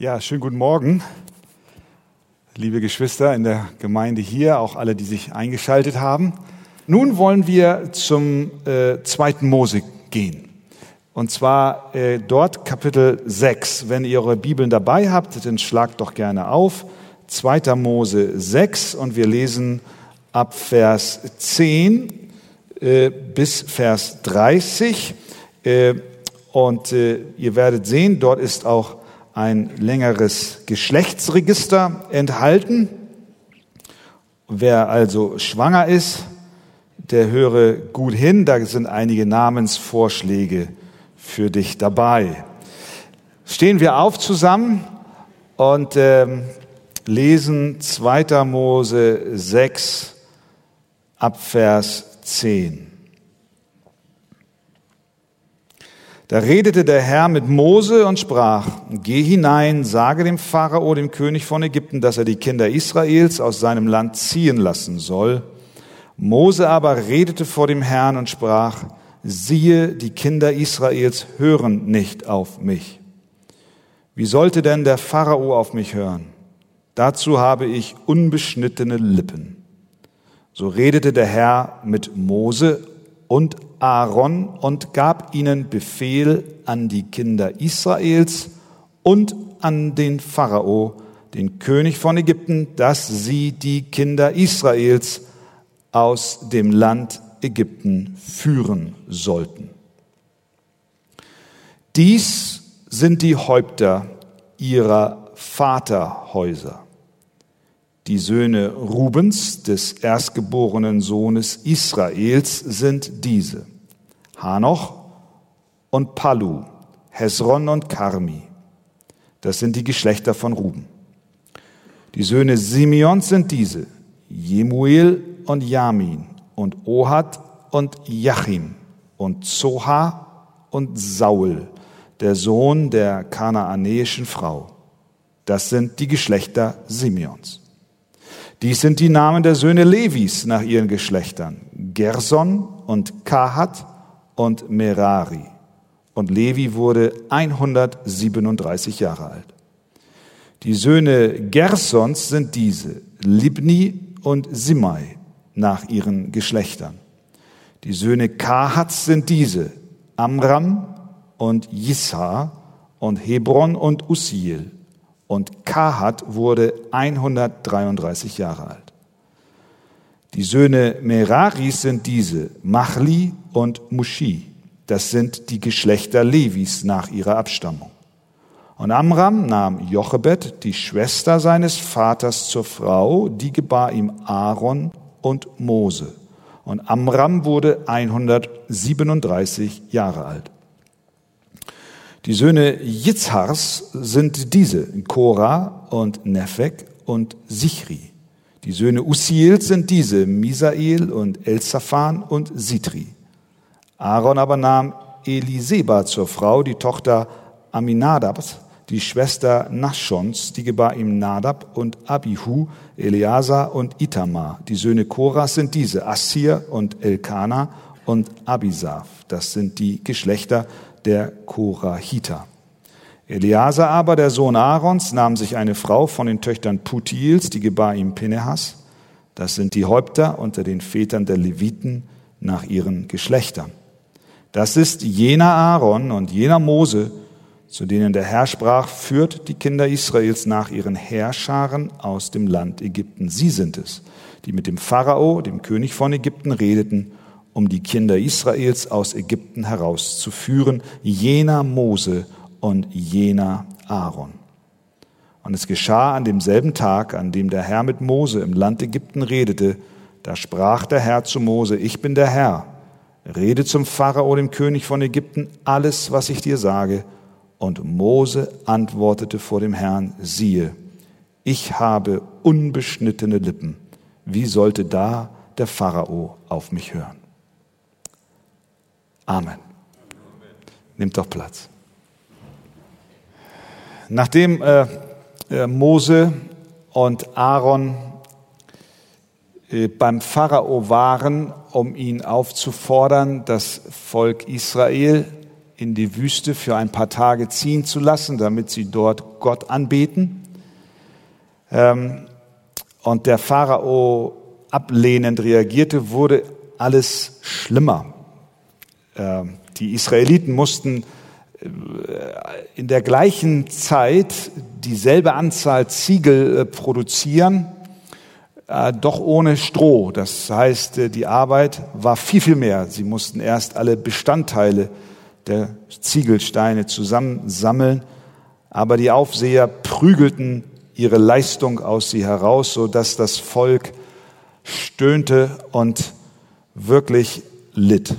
Ja, schönen guten Morgen, liebe Geschwister in der Gemeinde hier, auch alle, die sich eingeschaltet haben. Nun wollen wir zum äh, zweiten Mose gehen. Und zwar äh, dort Kapitel 6. Wenn ihr eure Bibeln dabei habt, dann schlagt doch gerne auf. 2. Mose 6 und wir lesen ab Vers 10 äh, bis Vers 30. Äh, und äh, ihr werdet sehen, dort ist auch ein längeres Geschlechtsregister enthalten. Wer also schwanger ist, der höre gut hin, da sind einige Namensvorschläge für dich dabei. Stehen wir auf zusammen und ähm, lesen 2. Mose 6 ab Vers 10. Da redete der Herr mit Mose und sprach, Geh hinein, sage dem Pharao, dem König von Ägypten, dass er die Kinder Israels aus seinem Land ziehen lassen soll. Mose aber redete vor dem Herrn und sprach, siehe, die Kinder Israels hören nicht auf mich. Wie sollte denn der Pharao auf mich hören? Dazu habe ich unbeschnittene Lippen. So redete der Herr mit Mose und Aaron und gab ihnen Befehl an die Kinder Israels und an den Pharao, den König von Ägypten, dass sie die Kinder Israels aus dem Land Ägypten führen sollten. Dies sind die Häupter ihrer Vaterhäuser die Söhne Rubens, des erstgeborenen Sohnes Israels, sind diese. Hanoch und Palu, Hesron und Karmi. Das sind die Geschlechter von Ruben. Die Söhne Simeons sind diese. Jemuel und Jamin und Ohad und Jachim und Zoha und Saul, der Sohn der kanaanäischen Frau. Das sind die Geschlechter Simeons. Dies sind die Namen der Söhne Levis nach ihren Geschlechtern. Gerson und Kahat und Merari. Und Levi wurde 137 Jahre alt. Die Söhne Gersons sind diese, Libni und Simei nach ihren Geschlechtern. Die Söhne Kahats sind diese, Amram und Jissa und Hebron und Usiel und Kahat wurde 133 Jahre alt. Die Söhne Meraris sind diese, Machli und Mushi. Das sind die Geschlechter Levis nach ihrer Abstammung. Und Amram nahm Jochebed, die Schwester seines Vaters, zur Frau, die gebar ihm Aaron und Mose. Und Amram wurde 137 Jahre alt. Die Söhne Yitzhars sind diese, Korah und Nephek und Sichri. Die Söhne Usiels sind diese, Misael und Elsaphan und Sitri. Aaron aber nahm Eliseba zur Frau, die Tochter Aminadabs, die Schwester Naschons, die gebar ihm Nadab und Abihu, Eleazar und Itamar. Die Söhne Koras sind diese, Assir und Elkana und Abisaf. Das sind die Geschlechter der Korahiter. Eleazar aber, der Sohn Aarons, nahm sich eine Frau von den Töchtern Putiels, die gebar ihm Pinehas. Das sind die Häupter unter den Vätern der Leviten nach ihren Geschlechtern. Das ist jener Aaron und jener Mose, zu denen der Herr sprach, führt die Kinder Israels nach ihren Herrscharen aus dem Land Ägypten. Sie sind es, die mit dem Pharao, dem König von Ägypten, redeten um die Kinder Israels aus Ägypten herauszuführen, jener Mose und jener Aaron. Und es geschah an demselben Tag, an dem der Herr mit Mose im Land Ägypten redete, da sprach der Herr zu Mose, ich bin der Herr, rede zum Pharao, dem König von Ägypten, alles, was ich dir sage. Und Mose antwortete vor dem Herrn, siehe, ich habe unbeschnittene Lippen. Wie sollte da der Pharao auf mich hören? Amen. Nimmt doch Platz. Nachdem äh, äh, Mose und Aaron äh, beim Pharao waren, um ihn aufzufordern, das Volk Israel in die Wüste für ein paar Tage ziehen zu lassen, damit sie dort Gott anbeten. Ähm, und der Pharao ablehnend reagierte, wurde alles schlimmer. Ähm, die Israeliten mussten äh, in der gleichen Zeit dieselbe Anzahl Ziegel äh, produzieren, äh, doch ohne Stroh. Das heißt, die Arbeit war viel, viel mehr. Sie mussten erst alle Bestandteile der Ziegelsteine zusammensammeln, aber die Aufseher prügelten ihre Leistung aus sie heraus, so dass das Volk stöhnte und wirklich litt.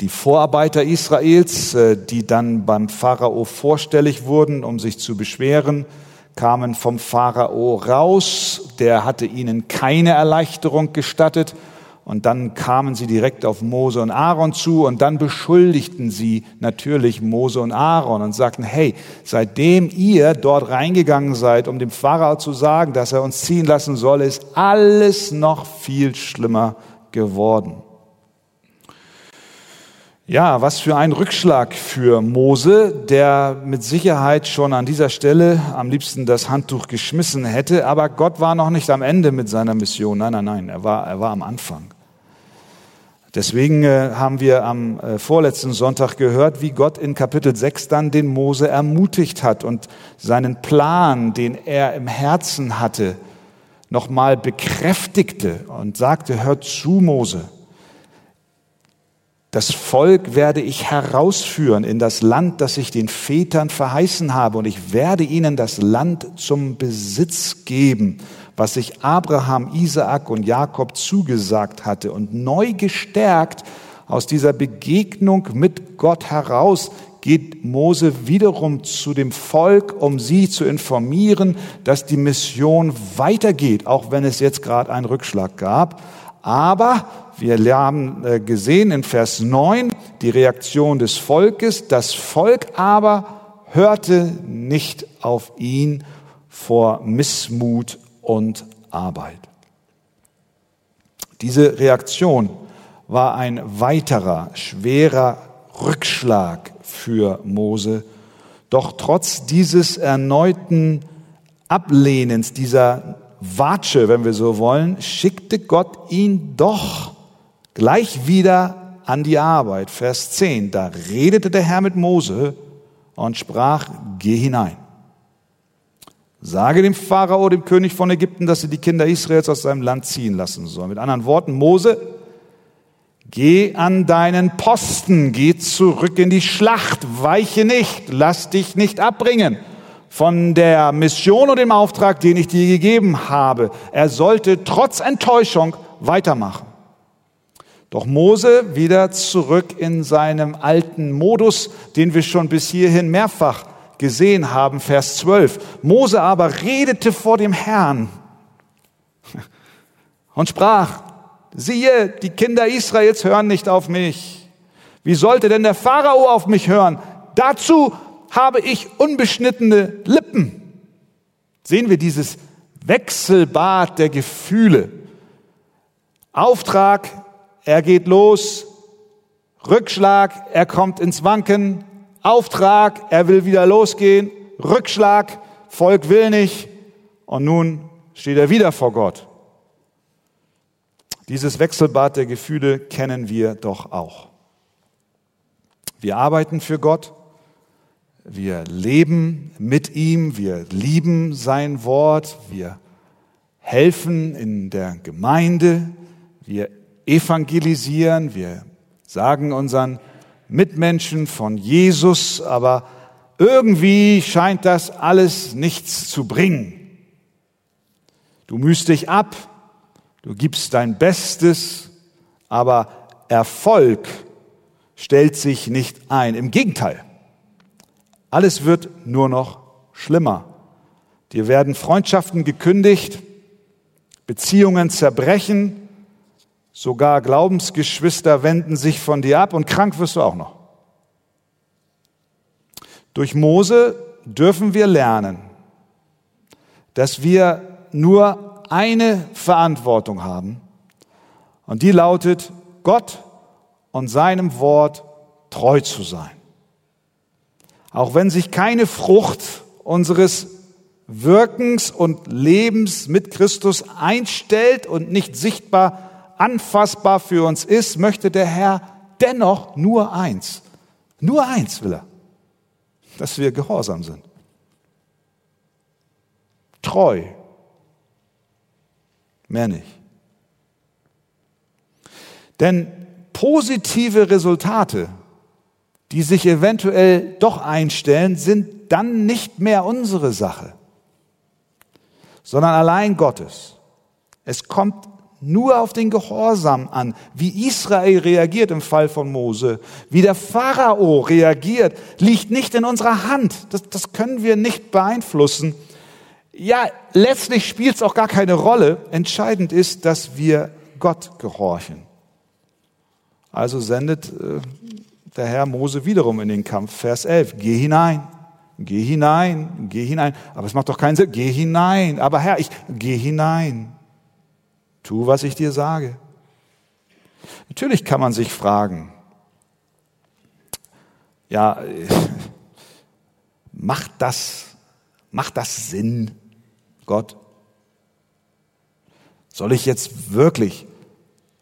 Die Vorarbeiter Israels, äh, die dann beim Pharao vorstellig wurden, um sich zu beschweren, kamen vom Pharao raus. Der hatte ihnen keine Erleichterung gestattet und dann kamen sie direkt auf Mose und Aaron zu und dann beschuldigten sie natürlich Mose und Aaron und sagten, hey, seitdem ihr dort reingegangen seid, um dem Pharao zu sagen, dass er uns ziehen lassen soll, ist alles noch viel schlimmer geworden. Ja, was für ein Rückschlag für Mose, der mit Sicherheit schon an dieser Stelle am liebsten das Handtuch geschmissen hätte, aber Gott war noch nicht am Ende mit seiner Mission. Nein, nein, nein, er war, er war am Anfang. Deswegen äh, haben wir am äh, vorletzten Sonntag gehört, wie Gott in Kapitel 6 dann den Mose ermutigt hat und seinen Plan, den er im Herzen hatte, nochmal bekräftigte und sagte, hört zu, Mose. Das Volk werde ich herausführen in das Land, das ich den Vätern verheißen habe, und ich werde ihnen das Land zum Besitz geben was sich Abraham, Isaak und Jakob zugesagt hatte. Und neu gestärkt aus dieser Begegnung mit Gott heraus geht Mose wiederum zu dem Volk, um sie zu informieren, dass die Mission weitergeht, auch wenn es jetzt gerade einen Rückschlag gab. Aber wir haben äh, gesehen in Vers 9 die Reaktion des Volkes. Das Volk aber hörte nicht auf ihn vor Missmut und Arbeit. Diese Reaktion war ein weiterer schwerer Rückschlag für Mose. Doch trotz dieses erneuten Ablehnens, dieser Watsche, wenn wir so wollen, schickte Gott ihn doch gleich wieder an die Arbeit. Vers 10, da redete der Herr mit Mose und sprach, geh hinein. Sage dem Pharao, dem König von Ägypten, dass er die Kinder Israels aus seinem Land ziehen lassen soll. Mit anderen Worten, Mose, geh an deinen Posten, geh zurück in die Schlacht, weiche nicht, lass dich nicht abbringen von der Mission und dem Auftrag, den ich dir gegeben habe. Er sollte trotz Enttäuschung weitermachen. Doch Mose wieder zurück in seinem alten Modus, den wir schon bis hierhin mehrfach gesehen haben, Vers 12. Mose aber redete vor dem Herrn und sprach, siehe, die Kinder Israels hören nicht auf mich. Wie sollte denn der Pharao auf mich hören? Dazu habe ich unbeschnittene Lippen. Sehen wir dieses Wechselbad der Gefühle. Auftrag, er geht los. Rückschlag, er kommt ins Wanken. Auftrag, er will wieder losgehen, Rückschlag, Volk will nicht und nun steht er wieder vor Gott. Dieses Wechselbad der Gefühle kennen wir doch auch. Wir arbeiten für Gott, wir leben mit ihm, wir lieben sein Wort, wir helfen in der Gemeinde, wir evangelisieren, wir sagen unseren Mitmenschen von Jesus, aber irgendwie scheint das alles nichts zu bringen. Du mühst dich ab, du gibst dein Bestes, aber Erfolg stellt sich nicht ein. Im Gegenteil, alles wird nur noch schlimmer. Dir werden Freundschaften gekündigt, Beziehungen zerbrechen, Sogar Glaubensgeschwister wenden sich von dir ab und krank wirst du auch noch. Durch Mose dürfen wir lernen, dass wir nur eine Verantwortung haben und die lautet, Gott und seinem Wort treu zu sein. Auch wenn sich keine Frucht unseres Wirkens und Lebens mit Christus einstellt und nicht sichtbar, anfassbar für uns ist, möchte der Herr dennoch nur eins. Nur eins will er, dass wir gehorsam sind. Treu. Mehr nicht. Denn positive Resultate, die sich eventuell doch einstellen, sind dann nicht mehr unsere Sache, sondern allein Gottes. Es kommt nur auf den Gehorsam an, wie Israel reagiert im Fall von Mose, wie der Pharao reagiert, liegt nicht in unserer Hand. Das, das können wir nicht beeinflussen. Ja, letztlich spielt es auch gar keine Rolle. Entscheidend ist, dass wir Gott gehorchen. Also sendet äh, der Herr Mose wiederum in den Kampf. Vers 11. Geh hinein. Geh hinein. Geh hinein. Aber es macht doch keinen Sinn. Geh hinein. Aber Herr, ich geh hinein. Tu, was ich dir sage. Natürlich kann man sich fragen, ja, macht das, macht das Sinn, Gott? Soll ich jetzt wirklich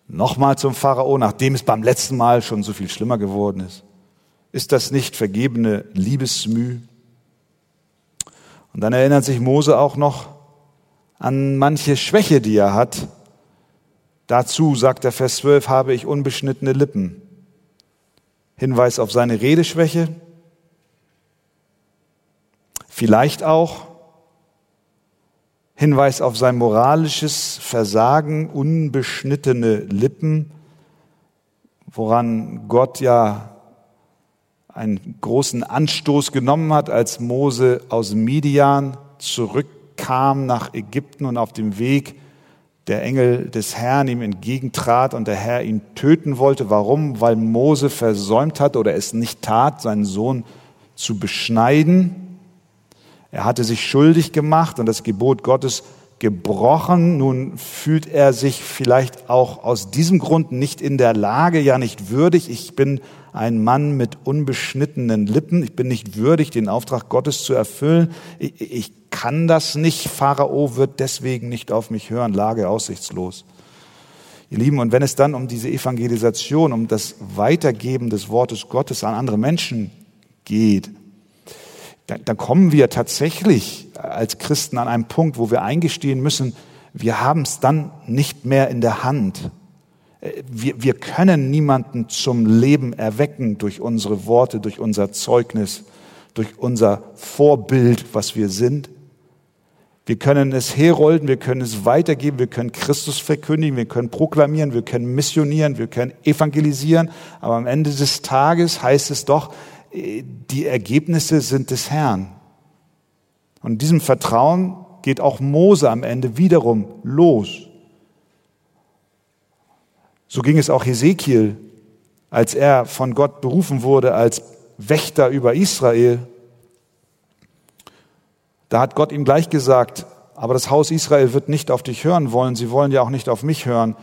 nochmal zum Pharao, nachdem es beim letzten Mal schon so viel schlimmer geworden ist? Ist das nicht vergebene Liebesmüh? Und dann erinnert sich Mose auch noch an manche Schwäche, die er hat. Dazu, sagt der Vers 12, habe ich unbeschnittene Lippen. Hinweis auf seine Redeschwäche. Vielleicht auch Hinweis auf sein moralisches Versagen, unbeschnittene Lippen, woran Gott ja einen großen Anstoß genommen hat, als Mose aus Midian zurückkam nach Ägypten und auf dem Weg der Engel des Herrn ihm entgegentrat und der Herr ihn töten wollte. Warum? Weil Mose versäumt hat oder es nicht tat, seinen Sohn zu beschneiden. Er hatte sich schuldig gemacht und das Gebot Gottes gebrochen. Nun fühlt er sich vielleicht auch aus diesem Grund nicht in der Lage, ja nicht würdig. Ich bin ein Mann mit unbeschnittenen Lippen. Ich bin nicht würdig, den Auftrag Gottes zu erfüllen. Ich, ich kann das nicht. Pharao wird deswegen nicht auf mich hören. Lage aussichtslos. Ihr Lieben, und wenn es dann um diese Evangelisation, um das Weitergeben des Wortes Gottes an andere Menschen geht, dann, dann kommen wir tatsächlich als Christen an einen Punkt, wo wir eingestehen müssen, wir haben es dann nicht mehr in der Hand. Äh, wir, wir können niemanden zum Leben erwecken durch unsere Worte, durch unser Zeugnis, durch unser Vorbild, was wir sind. Wir können es herolden, wir können es weitergeben, wir können Christus verkündigen, wir können proklamieren, wir können missionieren, wir können evangelisieren. Aber am Ende des Tages heißt es doch, die Ergebnisse sind des Herrn. Und in diesem Vertrauen geht auch Mose am Ende wiederum los. So ging es auch Hesekiel, als er von Gott berufen wurde als Wächter über Israel. Da hat Gott ihm gleich gesagt, aber das Haus Israel wird nicht auf dich hören wollen, sie wollen ja auch nicht auf mich hören.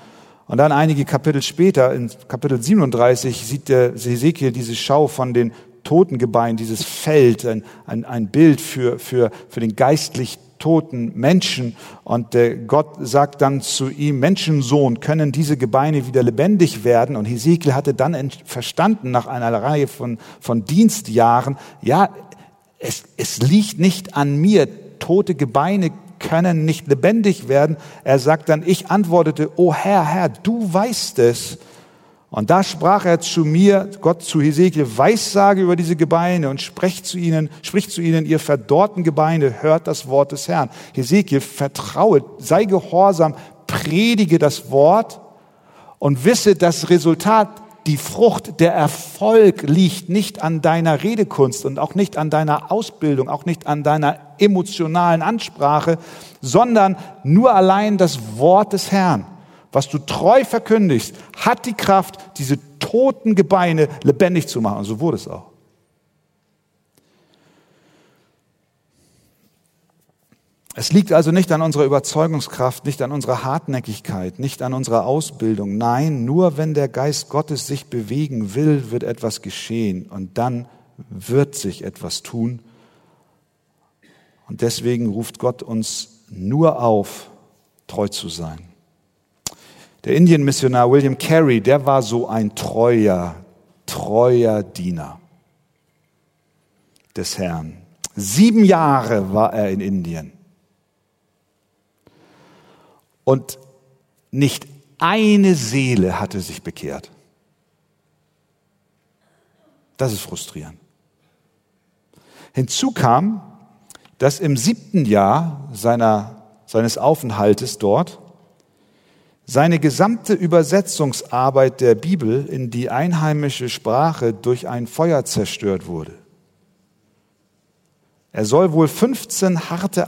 Und dann einige Kapitel später, in Kapitel 37, sieht der Hesekiel diese Schau von den Totengebein, dieses Feld, ein, ein, ein Bild für, für, für den geistlich toten Menschen. Und äh, Gott sagt dann zu ihm, Menschensohn, können diese Gebeine wieder lebendig werden? Und Hesekiel hatte dann verstanden nach einer Reihe von, von Dienstjahren, ja, es, es liegt nicht an mir, tote Gebeine können nicht lebendig werden. Er sagt dann, ich antwortete, oh Herr, Herr, du weißt es. Und da sprach er zu mir, Gott zu Hesekiel, Weissage über diese Gebeine und spricht zu ihnen, spricht zu ihnen, ihr verdorrten Gebeine, hört das Wort des Herrn. Hesekiel, vertraue, sei gehorsam, predige das Wort und wisse, das Resultat, die Frucht, der Erfolg liegt nicht an deiner Redekunst und auch nicht an deiner Ausbildung, auch nicht an deiner emotionalen Ansprache, sondern nur allein das Wort des Herrn was du treu verkündigst, hat die Kraft, diese toten Gebeine lebendig zu machen. Und so wurde es auch. Es liegt also nicht an unserer Überzeugungskraft, nicht an unserer Hartnäckigkeit, nicht an unserer Ausbildung. Nein, nur wenn der Geist Gottes sich bewegen will, wird etwas geschehen und dann wird sich etwas tun. Und deswegen ruft Gott uns nur auf, treu zu sein. Der Indienmissionar William Carey, der war so ein treuer, treuer Diener des Herrn. Sieben Jahre war er in Indien. Und nicht eine Seele hatte sich bekehrt. Das ist frustrierend. Hinzu kam, dass im siebten Jahr seiner, seines Aufenthaltes dort seine gesamte Übersetzungsarbeit der Bibel in die einheimische Sprache durch ein Feuer zerstört wurde. Er soll wohl 15 harte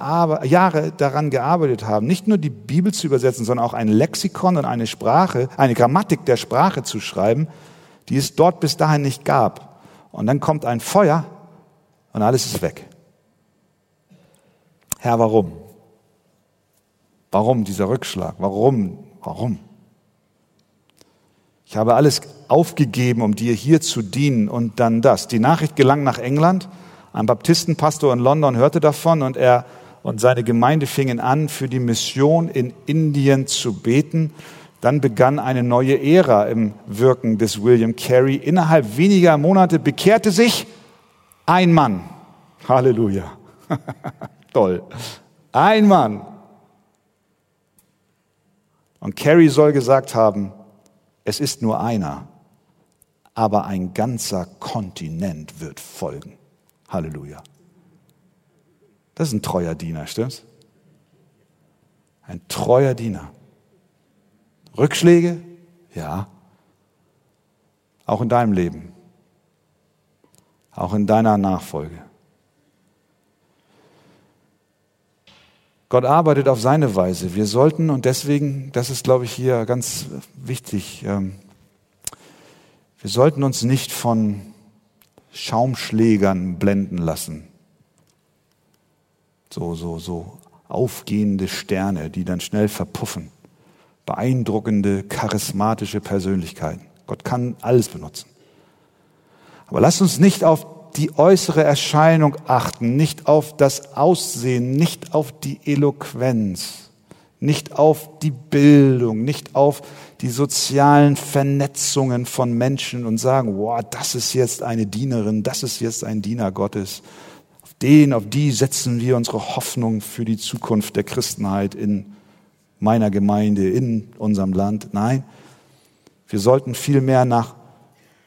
Jahre daran gearbeitet haben, nicht nur die Bibel zu übersetzen, sondern auch ein Lexikon und eine Sprache, eine Grammatik der Sprache zu schreiben, die es dort bis dahin nicht gab. Und dann kommt ein Feuer und alles ist weg. Herr, warum? Warum dieser Rückschlag? Warum? Warum? Ich habe alles aufgegeben, um dir hier zu dienen und dann das. Die Nachricht gelang nach England ein Baptistenpastor in London hörte davon und er und seine Gemeinde fingen an, für die Mission in Indien zu beten. Dann begann eine neue Ära im Wirken des William Carey. Innerhalb weniger Monate bekehrte sich ein Mann. Halleluja. Toll. Ein Mann. Und Carey soll gesagt haben, es ist nur einer, aber ein ganzer Kontinent wird folgen. Halleluja. Das ist ein treuer Diener, stimmt's? Ein treuer Diener. Rückschläge? Ja. Auch in deinem Leben. Auch in deiner Nachfolge. Gott arbeitet auf seine Weise. Wir sollten, und deswegen, das ist, glaube ich, hier ganz wichtig, ähm, wir sollten uns nicht von Schaumschlägern blenden lassen. So, so, so aufgehende Sterne, die dann schnell verpuffen. Beeindruckende, charismatische Persönlichkeiten. Gott kann alles benutzen. Aber lasst uns nicht auf die äußere Erscheinung achten, nicht auf das Aussehen, nicht auf die Eloquenz, nicht auf die Bildung, nicht auf die sozialen Vernetzungen von Menschen und sagen, wow, das ist jetzt eine Dienerin, das ist jetzt ein Diener Gottes. Auf den, auf die setzen wir unsere Hoffnung für die Zukunft der Christenheit in meiner Gemeinde, in unserem Land. Nein, wir sollten vielmehr nach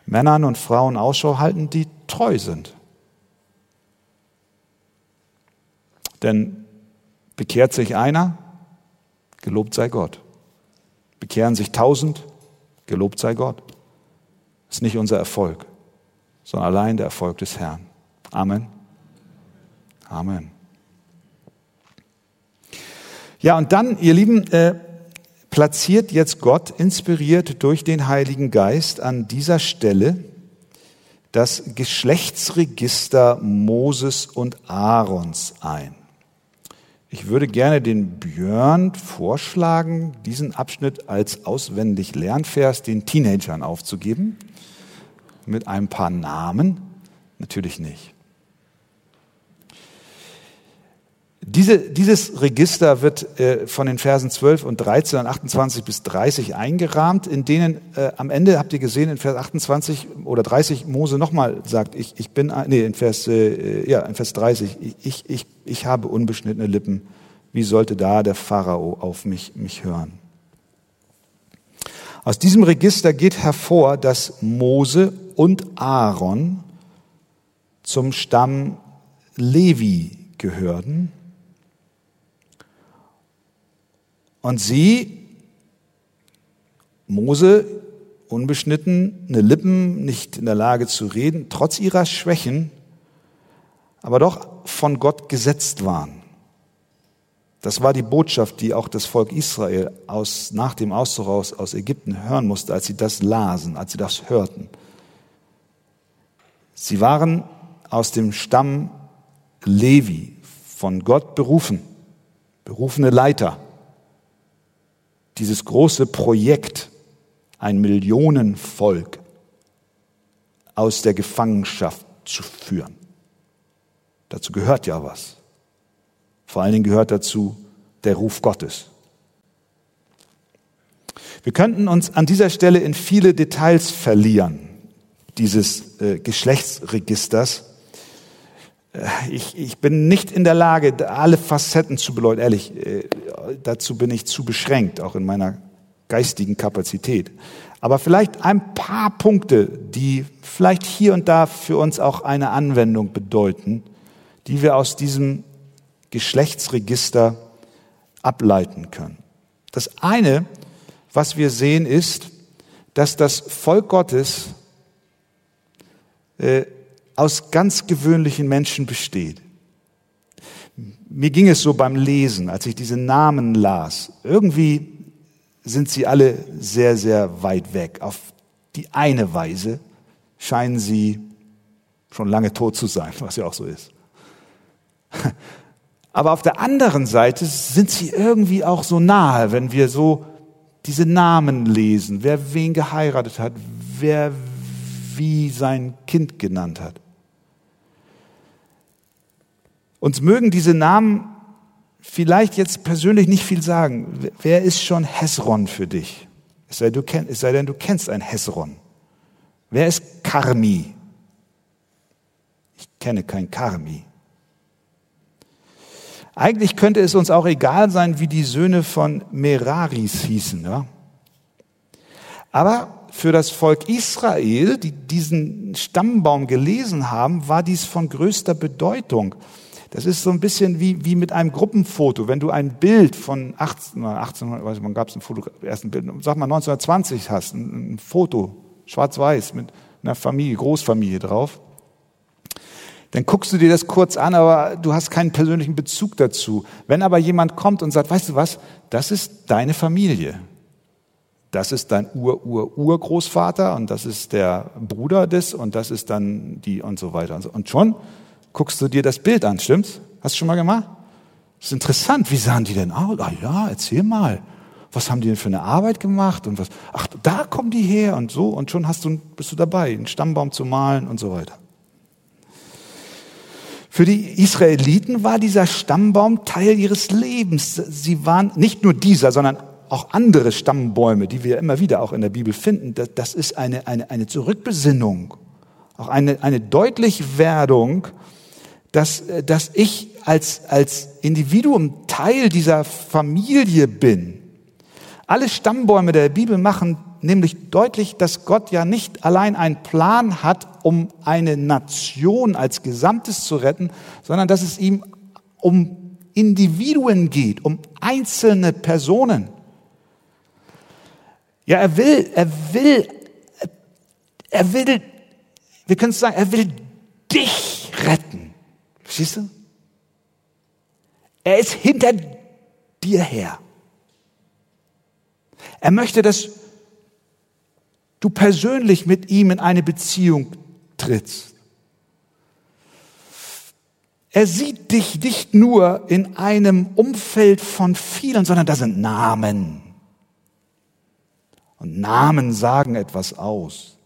Männern und Frauen Ausschau halten, die treu sind. Denn bekehrt sich einer, Gelobt sei Gott. Bekehren sich tausend, gelobt sei Gott. Das ist nicht unser Erfolg, sondern allein der Erfolg des Herrn. Amen. Amen. Ja, und dann, ihr Lieben, äh, platziert jetzt Gott, inspiriert durch den Heiligen Geist, an dieser Stelle das Geschlechtsregister Moses und Aarons ein. Ich würde gerne den Björn vorschlagen, diesen Abschnitt als auswendig Lernvers den Teenagern aufzugeben. Mit ein paar Namen. Natürlich nicht. Diese, dieses Register wird äh, von den Versen 12 und 13 und 28 bis 30 eingerahmt, in denen äh, am Ende habt ihr gesehen, in Vers 28 oder 30 Mose nochmal sagt, ich, ich bin, nee, in Vers, äh, ja, in Vers 30, ich, ich, ich habe unbeschnittene Lippen. Wie sollte da der Pharao auf mich, mich hören? Aus diesem Register geht hervor, dass Mose und Aaron zum Stamm Levi gehörten Und sie, Mose, unbeschnitten, eine Lippen, nicht in der Lage zu reden, trotz ihrer Schwächen, aber doch von Gott gesetzt waren. Das war die Botschaft, die auch das Volk Israel aus, nach dem Auszug aus, aus Ägypten hören musste, als sie das lasen, als sie das hörten. Sie waren aus dem Stamm Levi, von Gott berufen berufene Leiter, dieses große Projekt, ein Millionenvolk aus der Gefangenschaft zu führen. Dazu gehört ja was. Vor allen Dingen gehört dazu der Ruf Gottes. Wir könnten uns an dieser Stelle in viele Details verlieren, dieses äh, Geschlechtsregisters. Äh, ich, ich bin nicht in der Lage, alle Facetten zu beleuchten. Ehrlich, äh, dazu bin ich zu beschränkt, auch in meiner geistigen Kapazität. Aber vielleicht ein paar Punkte, die vielleicht hier und da für uns auch eine Anwendung bedeuten, die wir aus diesem Geschlechtsregister ableiten können. Das eine, was wir sehen, ist, dass das Volk Gottes äh, aus ganz gewöhnlichen Menschen besteht. Mir ging es so beim Lesen, als ich diese Namen las. Irgendwie sind sie alle sehr, sehr weit weg. Auf die eine Weise scheinen sie schon lange tot zu sein, was ja auch so ist. Aber auf der anderen Seite sind sie irgendwie auch so nahe, wenn wir so diese Namen lesen, wer wen geheiratet hat, wer wie sein Kind genannt hat. Uns mögen diese Namen vielleicht jetzt persönlich nicht viel sagen. Wer ist schon Hesron für dich? Es sei, kenn, es sei denn, du kennst ein Hesron. Wer ist Karmi? Ich kenne kein Karmi. Eigentlich könnte es uns auch egal sein, wie die Söhne von Meraris hießen. Ja? Aber für das Volk Israel, die diesen Stammbaum gelesen haben, war dies von größter Bedeutung. Das ist so ein bisschen wie, wie mit einem Gruppenfoto. Wenn du ein Bild von 18, 1800, weiß ich, wann gab es ein Foto, ersten Bild, sag mal 1920 hast, ein, ein Foto, schwarz-weiß, mit einer Familie, Großfamilie drauf, dann guckst du dir das kurz an, aber du hast keinen persönlichen Bezug dazu. Wenn aber jemand kommt und sagt, weißt du was, das ist deine Familie. Das ist dein Ur-Ur-Urgroßvater und das ist der Bruder des und das ist dann die und so weiter. Und schon guckst du dir das Bild an, stimmt's? Hast du schon mal gemacht? Das ist interessant. Wie sahen die denn aus? Ah ja, erzähl mal. Was haben die denn für eine Arbeit gemacht? Und was? Ach, da kommen die her und so. Und schon hast du, bist du dabei, einen Stammbaum zu malen und so weiter. Für die Israeliten war dieser Stammbaum Teil ihres Lebens. Sie waren nicht nur dieser, sondern auch andere Stammbäume, die wir immer wieder auch in der Bibel finden. Das ist eine, eine, eine Zurückbesinnung, auch eine, eine Deutlichwerdung, dass, dass ich als, als Individuum Teil dieser Familie bin. Alle Stammbäume der Bibel machen nämlich deutlich, dass Gott ja nicht allein einen Plan hat, um eine Nation als Gesamtes zu retten, sondern dass es ihm um Individuen geht, um einzelne Personen. Ja, er will, er will, er will, wir können es sagen, er will dich. Verstehst du? Er ist hinter dir her. Er möchte, dass du persönlich mit ihm in eine Beziehung trittst. Er sieht dich nicht nur in einem Umfeld von vielen, sondern da sind Namen. Und Namen sagen etwas aus.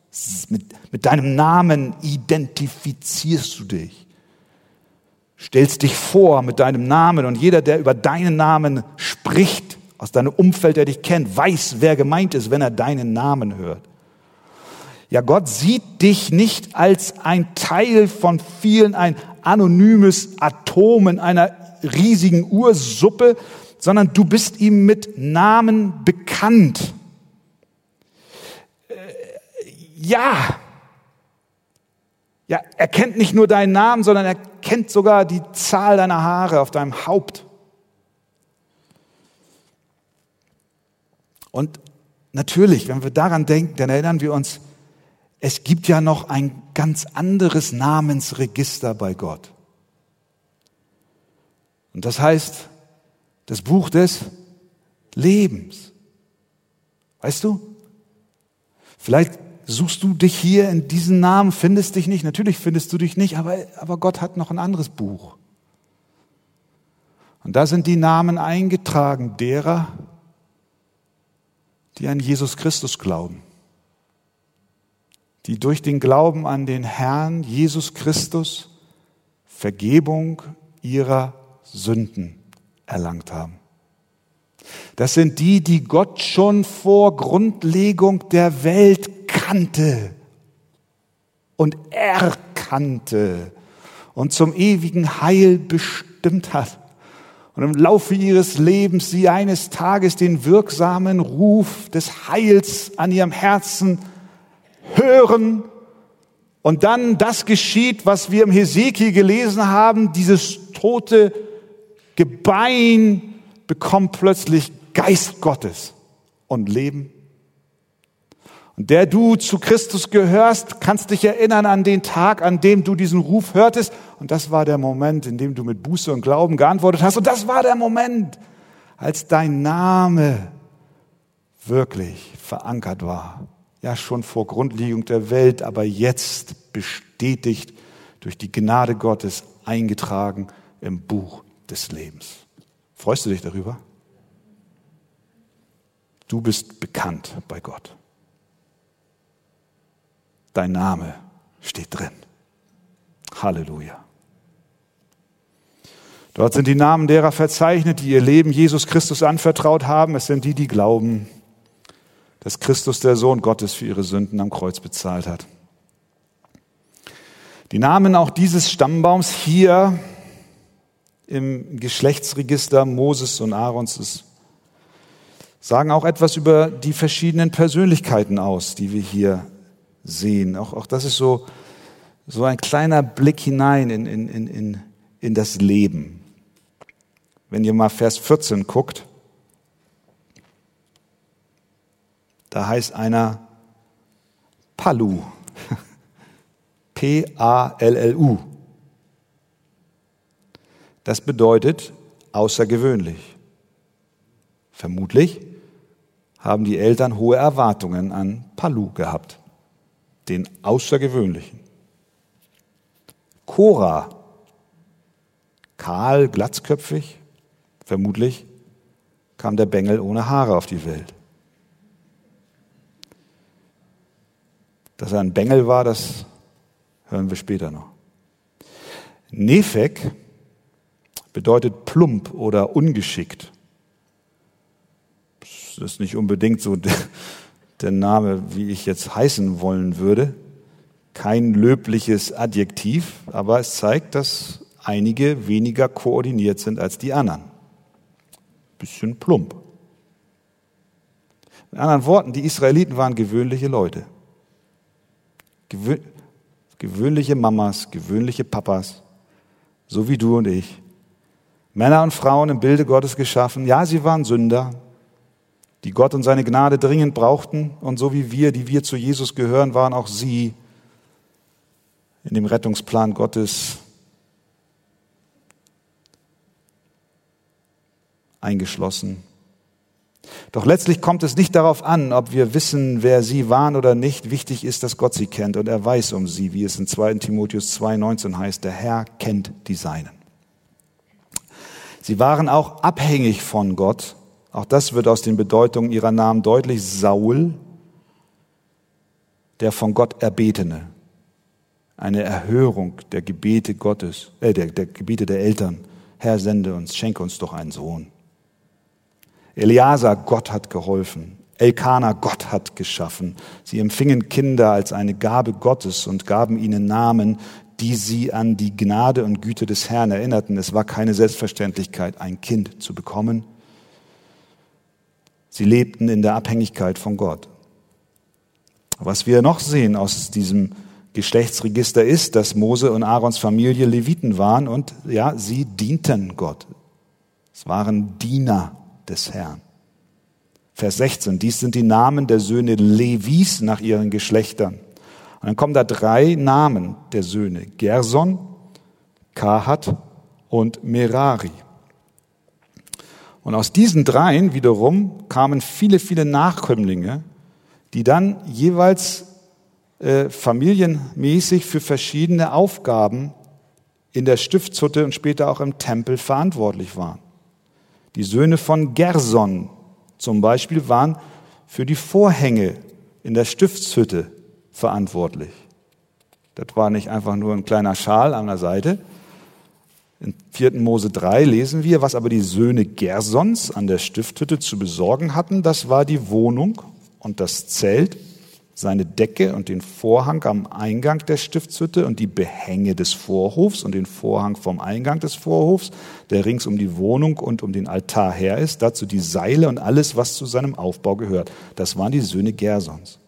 Mit, mit deinem Namen identifizierst du dich. Stellst dich vor mit deinem Namen und jeder, der über deinen Namen spricht, aus deinem Umfeld, der dich kennt, weiß, wer gemeint ist, wenn er deinen Namen hört. Ja, Gott sieht dich nicht als ein Teil von vielen, ein anonymes Atom in einer riesigen Ursuppe, sondern du bist ihm mit Namen bekannt. Äh, ja, ja, er kennt nicht nur deinen Namen, sondern er kennt sogar die Zahl deiner Haare auf deinem Haupt. Und natürlich, wenn wir daran denken, dann erinnern wir uns, es gibt ja noch ein ganz anderes Namensregister bei Gott. Und das heißt, das Buch des Lebens. Weißt du? Vielleicht suchst du dich hier in diesen Namen, findest dich nicht. Natürlich findest du dich nicht, aber, aber Gott hat noch ein anderes Buch. Und da sind die Namen eingetragen derer, die an Jesus Christus glauben, die durch den Glauben an den Herrn Jesus Christus Vergebung ihrer Sünden erlangt haben. Das sind die, die Gott schon vor Grundlegung der Welt kannte und erkannte und zum ewigen Heil bestimmt hat. Und im Laufe ihres Lebens sie eines Tages den wirksamen Ruf des Heils an ihrem Herzen hören und dann das geschieht, was wir im Hesekiel gelesen haben, dieses tote Gebein bekommt plötzlich Geist Gottes und Leben und der du zu Christus gehörst, kannst dich erinnern an den Tag, an dem du diesen Ruf hörtest. Und das war der Moment, in dem du mit Buße und Glauben geantwortet hast. Und das war der Moment, als dein Name wirklich verankert war. Ja, schon vor Grundlegung der Welt, aber jetzt bestätigt durch die Gnade Gottes eingetragen im Buch des Lebens. Freust du dich darüber? Du bist bekannt bei Gott. Dein Name steht drin. Halleluja. Dort sind die Namen derer verzeichnet, die ihr Leben Jesus Christus anvertraut haben. Es sind die, die glauben, dass Christus der Sohn Gottes für ihre Sünden am Kreuz bezahlt hat. Die Namen auch dieses Stammbaums hier im Geschlechtsregister Moses und Aarons sagen auch etwas über die verschiedenen Persönlichkeiten aus, die wir hier sehen. Auch, auch das ist so, so ein kleiner Blick hinein in, in, in, in das Leben. Wenn ihr mal Vers 14 guckt, da heißt einer Palu. P-A-L-L-U. Das bedeutet außergewöhnlich. Vermutlich haben die Eltern hohe Erwartungen an Palu gehabt den Außergewöhnlichen. Cora, kahl, glatzköpfig, vermutlich kam der Bengel ohne Haare auf die Welt. Dass er ein Bengel war, das hören wir später noch. Nephek bedeutet plump oder ungeschickt. Das ist nicht unbedingt so der Name, wie ich jetzt heißen wollen würde. Kein löbliches Adjektiv, aber es zeigt, dass einige weniger koordiniert sind als die anderen. Bisschen plump. Mit anderen Worten, die Israeliten waren gewöhnliche Leute. Gewö gewöhnliche Mamas, gewöhnliche Papas, so wie du und ich. Männer und Frauen im Bilde Gottes geschaffen. Ja, sie waren Sünder, die Gott und seine Gnade dringend brauchten. Und so wie wir, die wir zu Jesus gehören, waren auch sie in dem Rettungsplan Gottes eingeschlossen. Doch letztlich kommt es nicht darauf an, ob wir wissen, wer sie waren oder nicht. Wichtig ist, dass Gott sie kennt und er weiß um sie, wie es in 2 Timotheus 2,19 heißt. Der Herr kennt die Seinen. Sie waren auch abhängig von Gott auch das wird aus den Bedeutungen ihrer Namen deutlich. Saul, der von Gott erbetene. Eine Erhörung der Gebete Gottes, äh, der, der Gebete der Eltern. Herr, sende uns, schenke uns doch einen Sohn. Eliasa, Gott hat geholfen. Elkana, Gott hat geschaffen. Sie empfingen Kinder als eine Gabe Gottes und gaben ihnen Namen, die sie an die Gnade und Güte des Herrn erinnerten. Es war keine Selbstverständlichkeit, ein Kind zu bekommen. Sie lebten in der Abhängigkeit von Gott. Was wir noch sehen aus diesem Geschlechtsregister ist, dass Mose und Aarons Familie Leviten waren und ja, sie dienten Gott. Es waren Diener des Herrn. Vers 16, dies sind die Namen der Söhne Levis nach ihren Geschlechtern. Und dann kommen da drei Namen der Söhne, Gerson, Kahat und Merari. Und aus diesen dreien wiederum kamen viele, viele Nachkömmlinge, die dann jeweils äh, familienmäßig für verschiedene Aufgaben in der Stiftshütte und später auch im Tempel verantwortlich waren. Die Söhne von Gerson zum Beispiel waren für die Vorhänge in der Stiftshütte verantwortlich. Das war nicht einfach nur ein kleiner Schal an der Seite. In 4. Mose 3 lesen wir, was aber die Söhne Gersons an der Stifthütte zu besorgen hatten. Das war die Wohnung und das Zelt seine Decke und den Vorhang am Eingang der Stiftshütte und die Behänge des Vorhofs und den Vorhang vom Eingang des Vorhofs, der rings um die Wohnung und um den Altar her ist, dazu die Seile und alles, was zu seinem Aufbau gehört. Das waren die Söhne Gersons.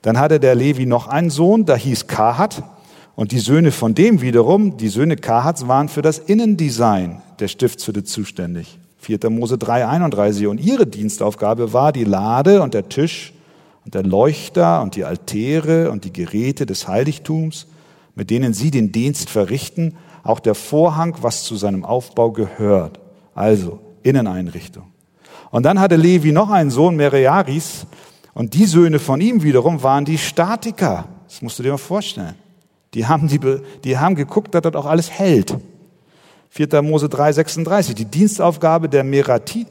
Dann hatte der Levi noch einen Sohn, da hieß Kahat, und die Söhne von dem wiederum, die Söhne Kahats, waren für das Innendesign der Stiftshütte zuständig. 4. Mose 3, 31. Und ihre Dienstaufgabe war, die Lade und der Tisch und der Leuchter und die Altäre und die Geräte des Heiligtums, mit denen sie den Dienst verrichten, auch der Vorhang, was zu seinem Aufbau gehört. Also Inneneinrichtung. Und dann hatte Levi noch einen Sohn, Merearis, und die Söhne von ihm wiederum waren die Statiker. Das musst du dir mal vorstellen. Die haben, die, die haben geguckt, dass das auch alles hält. 4. Mose 3, 36. Die Dienstaufgabe der Merarita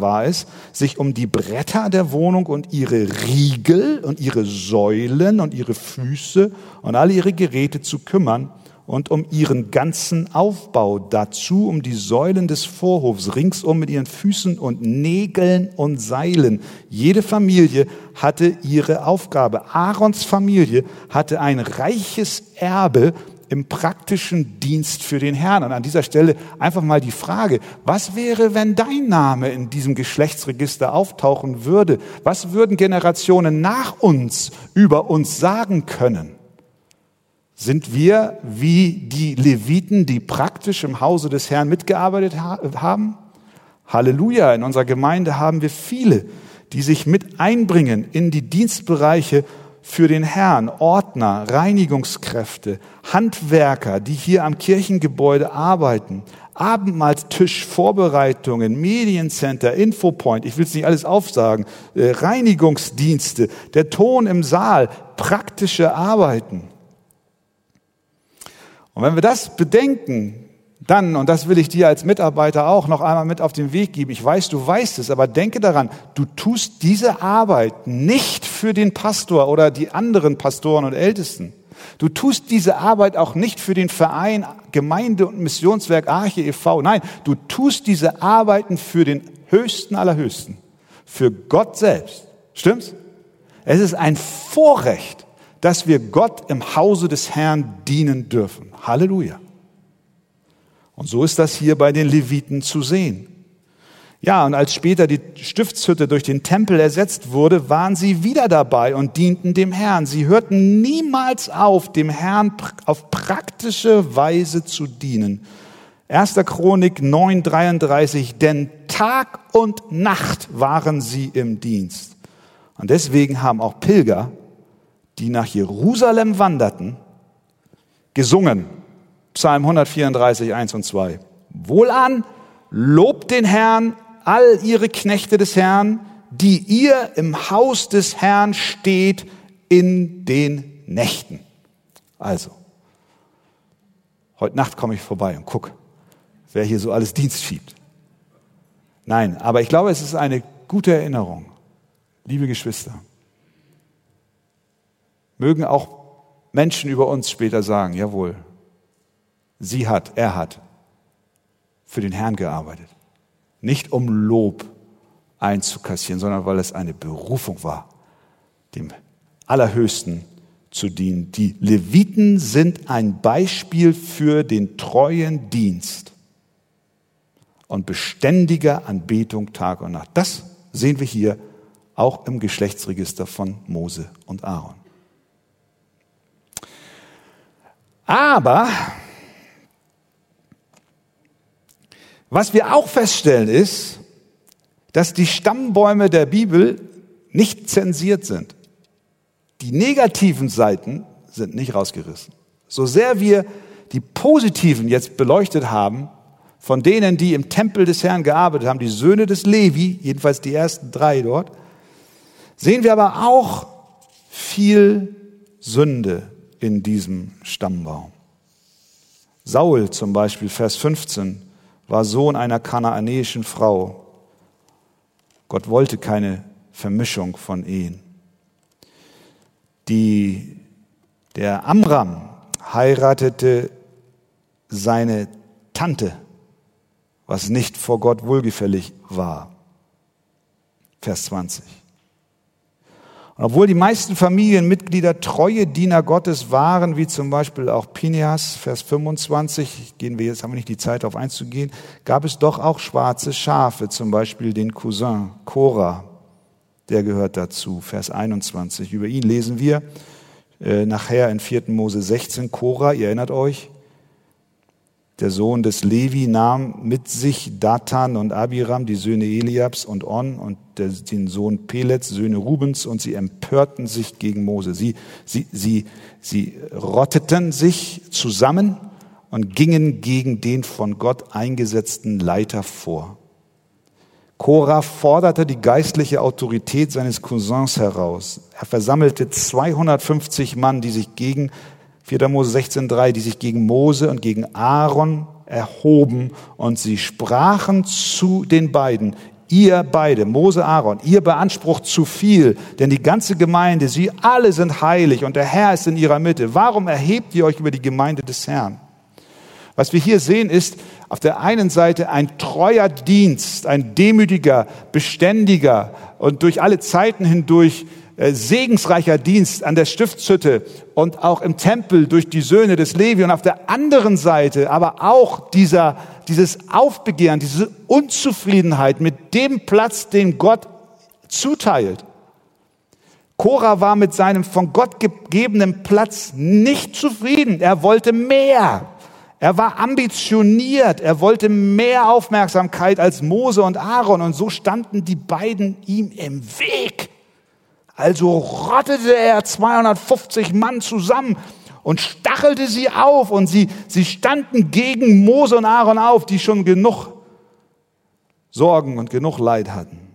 war es, sich um die Bretter der Wohnung und ihre Riegel und ihre Säulen und ihre Füße und alle ihre Geräte zu kümmern und um ihren ganzen Aufbau. Dazu um die Säulen des Vorhofs ringsum mit ihren Füßen und Nägeln und Seilen. Jede Familie hatte ihre Aufgabe. Aarons Familie hatte ein reiches Erbe im praktischen Dienst für den Herrn. Und an dieser Stelle einfach mal die Frage, was wäre, wenn dein Name in diesem Geschlechtsregister auftauchen würde? Was würden Generationen nach uns über uns sagen können? Sind wir wie die Leviten, die praktisch im Hause des Herrn mitgearbeitet haben? Halleluja, in unserer Gemeinde haben wir viele, die sich mit einbringen in die Dienstbereiche für den Herrn, Ordner, Reinigungskräfte, Handwerker, die hier am Kirchengebäude arbeiten, Abendmahlstischvorbereitungen, Mediencenter, Infopoint, ich will es nicht alles aufsagen, äh, Reinigungsdienste, der Ton im Saal, praktische Arbeiten. Und wenn wir das bedenken, dann, und das will ich dir als Mitarbeiter auch noch einmal mit auf den Weg geben, ich weiß, du weißt es, aber denke daran, du tust diese Arbeit nicht für den Pastor oder die anderen Pastoren und Ältesten. Du tust diese Arbeit auch nicht für den Verein Gemeinde und Missionswerk Arche e.V. Nein, du tust diese Arbeiten für den Höchsten aller Höchsten, für Gott selbst. Stimmt's? Es ist ein Vorrecht, dass wir Gott im Hause des Herrn dienen dürfen. Halleluja. Und so ist das hier bei den Leviten zu sehen. Ja, und als später die Stiftshütte durch den Tempel ersetzt wurde, waren sie wieder dabei und dienten dem Herrn. Sie hörten niemals auf, dem Herrn auf praktische Weise zu dienen. 1. Chronik 9:33, denn Tag und Nacht waren sie im Dienst. Und deswegen haben auch Pilger, die nach Jerusalem wanderten, gesungen. Psalm 134, 1 und 2. Wohlan, lobt den Herrn, all ihre Knechte des Herrn, die ihr im Haus des Herrn steht in den Nächten. Also, heute Nacht komme ich vorbei und guck, wer hier so alles Dienst schiebt. Nein, aber ich glaube, es ist eine gute Erinnerung, liebe Geschwister. Mögen auch Menschen über uns später sagen, jawohl, Sie hat, er hat für den Herrn gearbeitet. Nicht um Lob einzukassieren, sondern weil es eine Berufung war, dem Allerhöchsten zu dienen. Die Leviten sind ein Beispiel für den treuen Dienst und beständiger Anbetung Tag und Nacht. Das sehen wir hier auch im Geschlechtsregister von Mose und Aaron. Aber Was wir auch feststellen ist, dass die Stammbäume der Bibel nicht zensiert sind. Die negativen Seiten sind nicht rausgerissen. So sehr wir die positiven jetzt beleuchtet haben, von denen, die im Tempel des Herrn gearbeitet haben, die Söhne des Levi, jedenfalls die ersten drei dort, sehen wir aber auch viel Sünde in diesem Stammbaum. Saul zum Beispiel, Vers 15, war Sohn einer kanaanäischen Frau. Gott wollte keine Vermischung von Ehen. Die, der Amram heiratete seine Tante, was nicht vor Gott wohlgefällig war. Vers 20. Und obwohl die meisten Familienmitglieder treue Diener Gottes waren, wie zum Beispiel auch Pineas, Vers 25, gehen wir jetzt, haben wir nicht die Zeit darauf einzugehen, gab es doch auch schwarze Schafe, zum Beispiel den Cousin Cora, der gehört dazu, Vers 21. Über ihn lesen wir äh, nachher in 4. Mose 16, Cora, ihr erinnert euch, der Sohn des Levi nahm mit sich Datan und Abiram, die Söhne Eliabs und On und den Sohn Pelets, Söhne Rubens, und sie empörten sich gegen Mose. Sie, sie, sie, sie rotteten sich zusammen und gingen gegen den von Gott eingesetzten Leiter vor. Korah forderte die geistliche Autorität seines Cousins heraus. Er versammelte 250 Mann, die sich gegen 4. Mose 16.3, die sich gegen Mose und gegen Aaron erhoben und sie sprachen zu den beiden, ihr beide, Mose, Aaron, ihr beansprucht zu viel, denn die ganze Gemeinde, sie alle sind heilig und der Herr ist in ihrer Mitte. Warum erhebt ihr euch über die Gemeinde des Herrn? Was wir hier sehen ist auf der einen Seite ein treuer Dienst, ein demütiger, beständiger und durch alle Zeiten hindurch segensreicher Dienst an der Stiftshütte und auch im Tempel durch die Söhne des Levi und auf der anderen Seite aber auch dieser, dieses Aufbegehren, diese Unzufriedenheit mit dem Platz, den Gott zuteilt. Korah war mit seinem von Gott gegebenen Platz nicht zufrieden. Er wollte mehr. Er war ambitioniert. Er wollte mehr Aufmerksamkeit als Mose und Aaron. Und so standen die beiden ihm im Weg. Also rottete er 250 Mann zusammen und stachelte sie auf und sie, sie standen gegen Mose und Aaron auf, die schon genug Sorgen und genug Leid hatten.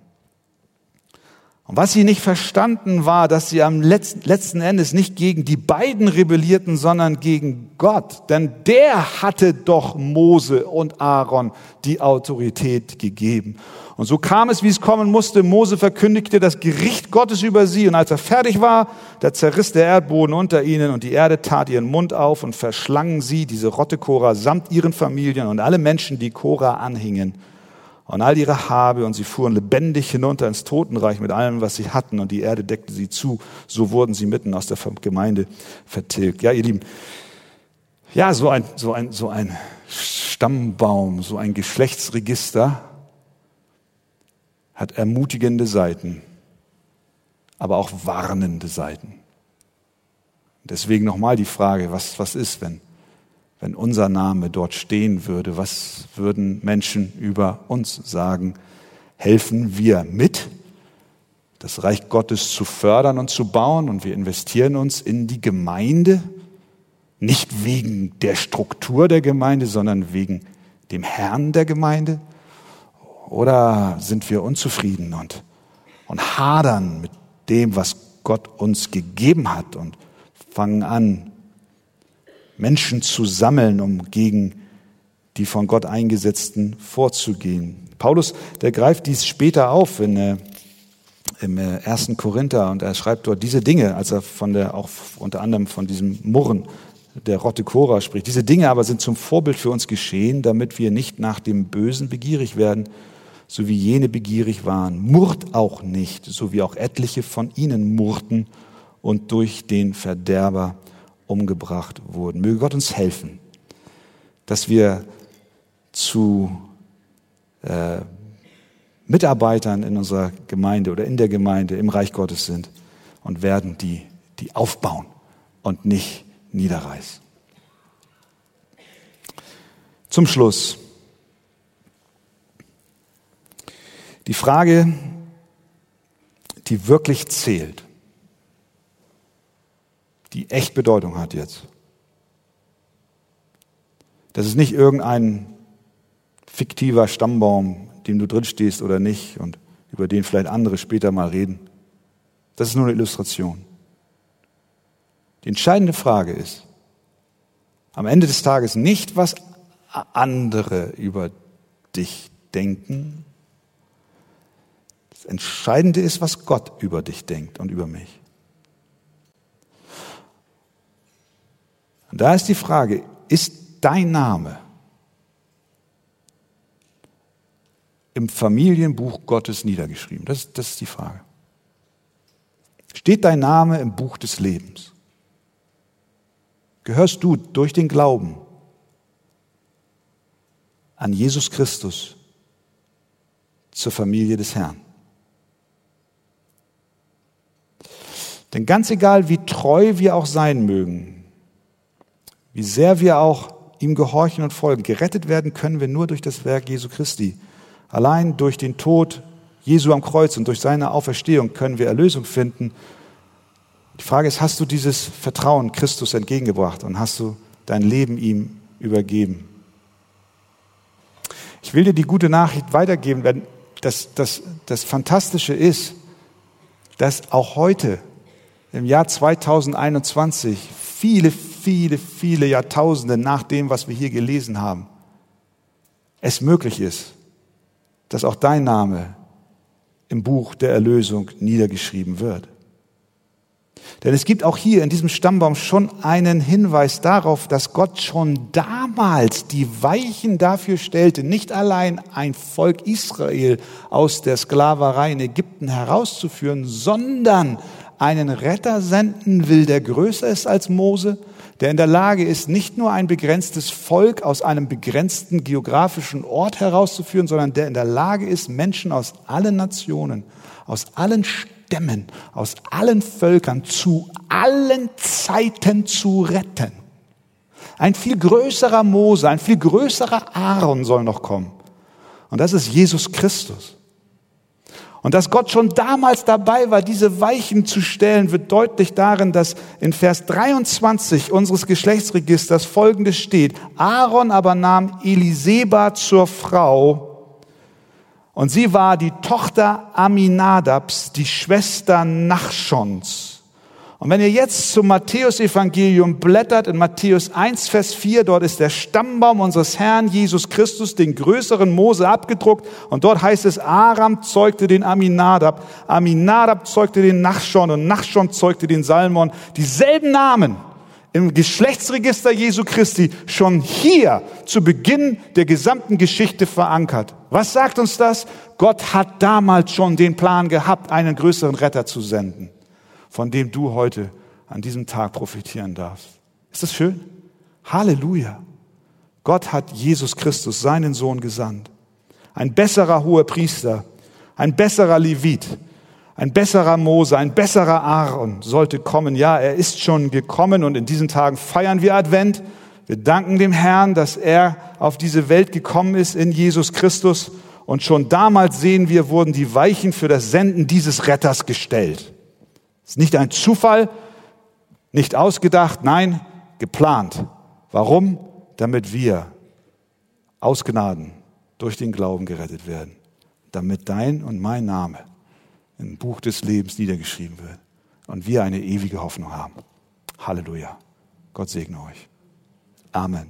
Und was sie nicht verstanden war, dass sie am letzten, Endes nicht gegen die beiden rebellierten, sondern gegen Gott. Denn der hatte doch Mose und Aaron die Autorität gegeben. Und so kam es, wie es kommen musste. Mose verkündigte das Gericht Gottes über sie. Und als er fertig war, da zerriss der Erdboden unter ihnen und die Erde tat ihren Mund auf und verschlangen sie, diese Rotte Korah, samt ihren Familien und alle Menschen, die Korah anhingen und all ihre Habe und sie fuhren lebendig hinunter ins Totenreich mit allem, was sie hatten und die Erde deckte sie zu. So wurden sie mitten aus der Gemeinde vertilgt. Ja, ihr Lieben, ja, so ein, so ein, so ein Stammbaum, so ein Geschlechtsregister hat ermutigende Seiten, aber auch warnende Seiten. Deswegen nochmal die Frage, was, was ist, wenn wenn unser Name dort stehen würde, was würden Menschen über uns sagen? Helfen wir mit, das Reich Gottes zu fördern und zu bauen und wir investieren uns in die Gemeinde, nicht wegen der Struktur der Gemeinde, sondern wegen dem Herrn der Gemeinde? Oder sind wir unzufrieden und, und hadern mit dem, was Gott uns gegeben hat und fangen an, Menschen zu sammeln, um gegen die von Gott eingesetzten vorzugehen. Paulus, der greift dies später auf in, äh, im äh, ersten Korinther und er schreibt dort diese Dinge, als er von der, auch unter anderem von diesem Murren der Rotte Cora spricht. Diese Dinge aber sind zum Vorbild für uns geschehen, damit wir nicht nach dem Bösen begierig werden, so wie jene begierig waren. Murrt auch nicht, so wie auch etliche von ihnen murrten und durch den Verderber umgebracht wurden. Möge Gott uns helfen, dass wir zu äh, Mitarbeitern in unserer Gemeinde oder in der Gemeinde im Reich Gottes sind und werden die, die aufbauen und nicht niederreißen. Zum Schluss. Die Frage, die wirklich zählt die echt Bedeutung hat jetzt. Das ist nicht irgendein fiktiver Stammbaum, dem du drin stehst oder nicht und über den vielleicht andere später mal reden. Das ist nur eine Illustration. Die entscheidende Frage ist am Ende des Tages nicht, was andere über dich denken. Das Entscheidende ist, was Gott über dich denkt und über mich. Und da ist die Frage, ist dein Name im Familienbuch Gottes niedergeschrieben? Das, das ist die Frage. Steht dein Name im Buch des Lebens? Gehörst du durch den Glauben an Jesus Christus zur Familie des Herrn? Denn ganz egal, wie treu wir auch sein mögen, wie sehr wir auch ihm gehorchen und folgen, gerettet werden können wir nur durch das Werk Jesu Christi. Allein durch den Tod Jesu am Kreuz und durch seine Auferstehung können wir Erlösung finden. Die Frage ist, hast du dieses Vertrauen Christus entgegengebracht und hast du dein Leben ihm übergeben? Ich will dir die gute Nachricht weitergeben, denn das, das, das Fantastische ist, dass auch heute, im Jahr 2021, viele, viele, viele Jahrtausende nach dem, was wir hier gelesen haben, es möglich ist, dass auch dein Name im Buch der Erlösung niedergeschrieben wird. Denn es gibt auch hier in diesem Stammbaum schon einen Hinweis darauf, dass Gott schon damals die Weichen dafür stellte, nicht allein ein Volk Israel aus der Sklaverei in Ägypten herauszuführen, sondern einen Retter senden will, der größer ist als Mose, der in der Lage ist, nicht nur ein begrenztes Volk aus einem begrenzten geografischen Ort herauszuführen, sondern der in der Lage ist, Menschen aus allen Nationen, aus allen Stämmen, aus allen Völkern zu allen Zeiten zu retten. Ein viel größerer Mose, ein viel größerer Aaron soll noch kommen. Und das ist Jesus Christus. Und dass Gott schon damals dabei war, diese Weichen zu stellen, wird deutlich darin, dass in Vers 23 unseres Geschlechtsregisters Folgendes steht. Aaron aber nahm Eliseba zur Frau und sie war die Tochter Aminadabs, die Schwester Nachschons. Und wenn ihr jetzt zum Matthäusevangelium blättert, in Matthäus 1, Vers 4, dort ist der Stammbaum unseres Herrn Jesus Christus, den größeren Mose abgedruckt. Und dort heißt es, Aram zeugte den Aminadab, Aminadab zeugte den Nachschon und Nachschon zeugte den Salmon. Dieselben Namen im Geschlechtsregister Jesu Christi schon hier zu Beginn der gesamten Geschichte verankert. Was sagt uns das? Gott hat damals schon den Plan gehabt, einen größeren Retter zu senden von dem du heute an diesem Tag profitieren darfst. Ist das schön? Halleluja. Gott hat Jesus Christus, seinen Sohn, gesandt. Ein besserer hoher Priester, ein besserer Levit, ein besserer Mose, ein besserer Aaron sollte kommen. Ja, er ist schon gekommen und in diesen Tagen feiern wir Advent. Wir danken dem Herrn, dass er auf diese Welt gekommen ist in Jesus Christus. Und schon damals sehen wir, wurden die Weichen für das Senden dieses Retters gestellt. Ist nicht ein Zufall, nicht ausgedacht, nein, geplant. Warum? Damit wir aus Gnaden durch den Glauben gerettet werden. Damit dein und mein Name im Buch des Lebens niedergeschrieben wird und wir eine ewige Hoffnung haben. Halleluja. Gott segne euch. Amen.